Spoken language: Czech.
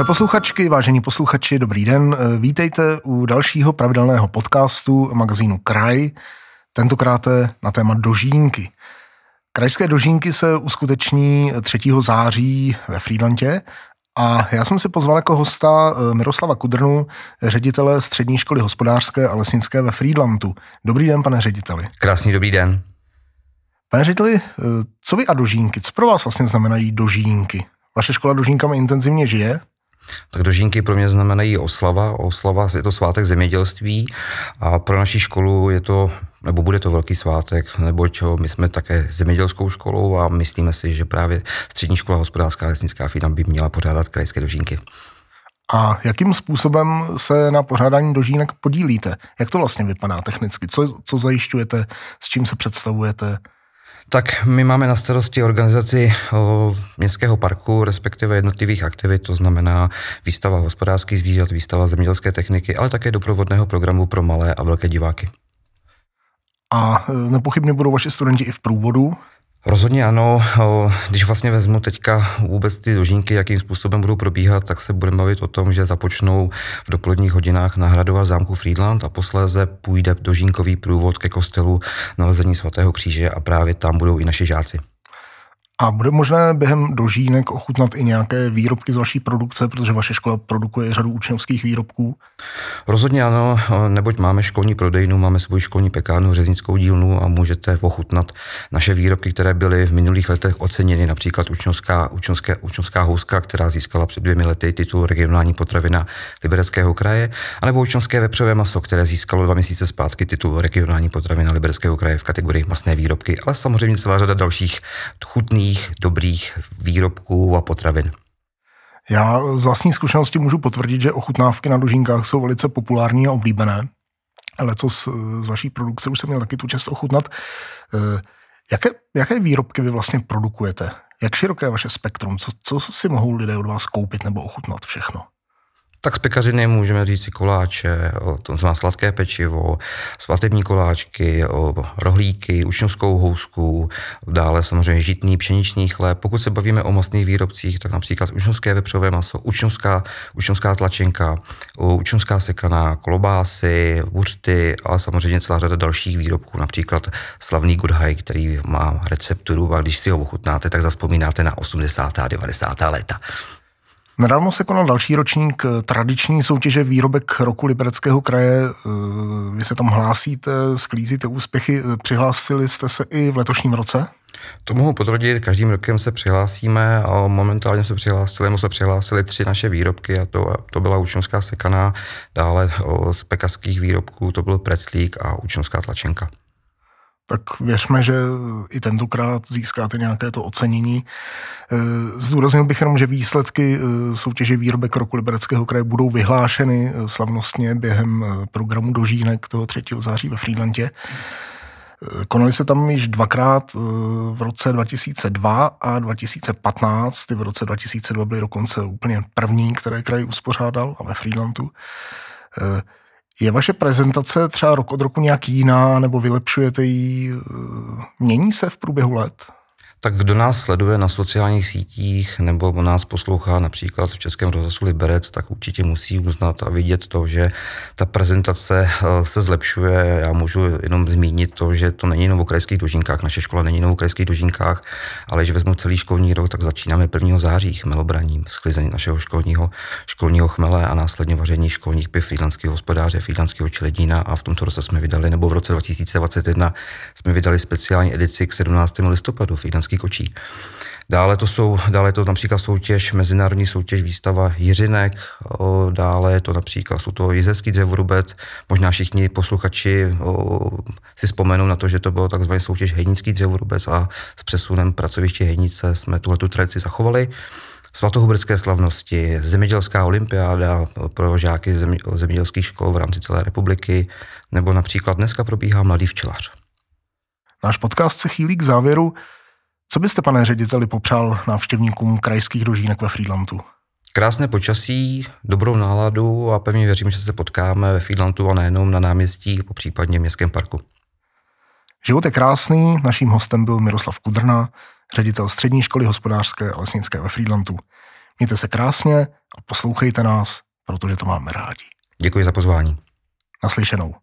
Milé posluchačky, vážení posluchači, dobrý den. Vítejte u dalšího pravidelného podcastu magazínu Kraj, tentokrát na téma dožínky. Krajské dožínky se uskuteční 3. září ve Frýdlantě a já jsem si pozval jako hosta eh, Miroslava Kudrnu, ředitele Střední školy hospodářské a lesnické ve Frýdlantu. Dobrý den, pane řediteli. Krásný dobrý den. Pane řediteli, eh, co vy a dožínky? Co pro vás vlastně znamenají dožínky? Vaše škola dožínkami intenzivně žije? Tak dožínky pro mě znamenají oslava. Oslava je to svátek zemědělství a pro naši školu je to, nebo bude to velký svátek, neboť my jsme také zemědělskou školou a myslíme si, že právě střední škola hospodářská lesnická FINA by měla pořádat krajské dožínky. A jakým způsobem se na pořádání dožínek podílíte? Jak to vlastně vypadá technicky? Co, co zajišťujete? S čím se představujete? Tak my máme na starosti organizaci o, městského parku, respektive jednotlivých aktivit, to znamená výstava hospodářských zvířat, výstava zemědělské techniky, ale také doprovodného programu pro malé a velké diváky. A e, nepochybně budou vaši studenti i v průvodu? Rozhodně ano. Když vlastně vezmu teďka vůbec ty dožínky, jakým způsobem budou probíhat, tak se budeme bavit o tom, že započnou v dopoledních hodinách na Hradova zámku Friedland a posléze půjde dožínkový průvod ke kostelu nalezení svatého kříže a právě tam budou i naši žáci. A bude možné během dožínek ochutnat i nějaké výrobky z vaší produkce, protože vaše škola produkuje řadu učňovských výrobků? Rozhodně ano, neboť máme školní prodejnu, máme svou školní pekárnu, řeznickou dílnu a můžete ochutnat naše výrobky, které byly v minulých letech oceněny, například učňovská, učňovská, učňovská houska, která získala před dvěmi lety titul regionální potravina Libereckého kraje, anebo učňovské vepřové maso, které získalo dva měsíce zpátky titul regionální potravina Libereckého kraje v kategorii masné výrobky, ale samozřejmě celá řada dalších chutných kvalitních, dobrých výrobků a potravin. Já z vlastní zkušenosti můžu potvrdit, že ochutnávky na dožinkách jsou velice populární a oblíbené. Ale co z, z vaší produkce už jsem měl taky tu čest ochutnat. Eh, jaké, jaké výrobky vy vlastně produkujete? Jak široké je vaše spektrum? Co, co si mohou lidé od vás koupit nebo ochutnat všechno? Tak z pekařiny můžeme říct si koláče, to znamená sladké pečivo, svatební koláčky, rohlíky, učňovskou housku, dále samozřejmě žitný pšeničný chléb. Pokud se bavíme o masných výrobcích, tak například učňovské vepřové maso, učňovská, učňovská tlačenka, učňovská sekaná, klobásy, buřty, ale samozřejmě celá řada dalších výrobků, například slavný Goodhigh, který má recepturu a když si ho ochutnáte, tak zaspomínáte na 80. a 90. léta. Nedávno se konal další ročník tradiční soutěže výrobek roku Libereckého kraje. Eh, vy se tam hlásíte, sklízíte úspěchy. Přihlásili jste se i v letošním roce? To mohu potvrdit, každým rokem se přihlásíme a momentálně se přihlásili, se přihlásili tři naše výrobky a to, to byla učňovská sekaná, dále z pekařských výrobků to byl preclík a učňovská tlačenka tak věřme, že i tentokrát získáte nějaké to ocenění. E, zdůraznil bych jenom, že výsledky e, soutěže výrobek roku Libereckého kraje budou vyhlášeny e, slavnostně během programu Dožínek toho 3. září ve Frýdlantě. Konali se tam již dvakrát v roce 2002 a 2015. Ty v roce 2002 byly dokonce úplně první, které kraj uspořádal a ve Frýdlantu. Je vaše prezentace třeba rok od roku nějak jiná, nebo vylepšujete ji? Mění se v průběhu let? Tak kdo nás sleduje na sociálních sítích nebo nás poslouchá například v Českém rozhlasu Liberec, tak určitě musí uznat a vidět to, že ta prezentace eh, se zlepšuje. Já můžu jenom zmínit to, že to není jenom o krajských dožinkách, naše škola není jenom o krajských dožinkách, ale že vezmu celý školní rok, tak začínáme 1. září chmelobraním, sklizení našeho školního, školního chmele a následně vaření školních piv frýdlanského hospodáře, frýdlanského čeledína a v tomto roce jsme vydali, nebo v roce 2021 jsme vydali speciální edici k 17. listopadu Frýdlanský kočí. Dále to jsou, dále je to například soutěž, mezinárodní soutěž výstava Jiřinek, o, dále je to například, jsou to Jizecký dřevorubec, možná všichni posluchači o, si vzpomenou na to, že to bylo takzvaný soutěž Hejnický dřevorubec a s přesunem pracoviště Hejnice jsme tuhle tu tradici zachovali. Svatohuberské slavnosti, zemědělská olympiáda pro žáky zemědělských škol v rámci celé republiky, nebo například dneska probíhá Mladý včelař. Náš podcast se chýlí k závěru. Co byste, pane řediteli, popřál návštěvníkům krajských dožínek ve Friedlandu? Krásné počasí, dobrou náladu a pevně věřím, že se potkáme ve Friedlandu a nejenom na náměstí, po případně městském parku. Život je krásný, naším hostem byl Miroslav Kudrna, ředitel Střední školy hospodářské a lesnické ve Friedlandu. Mějte se krásně a poslouchejte nás, protože to máme rádi. Děkuji za pozvání. Naslyšenou.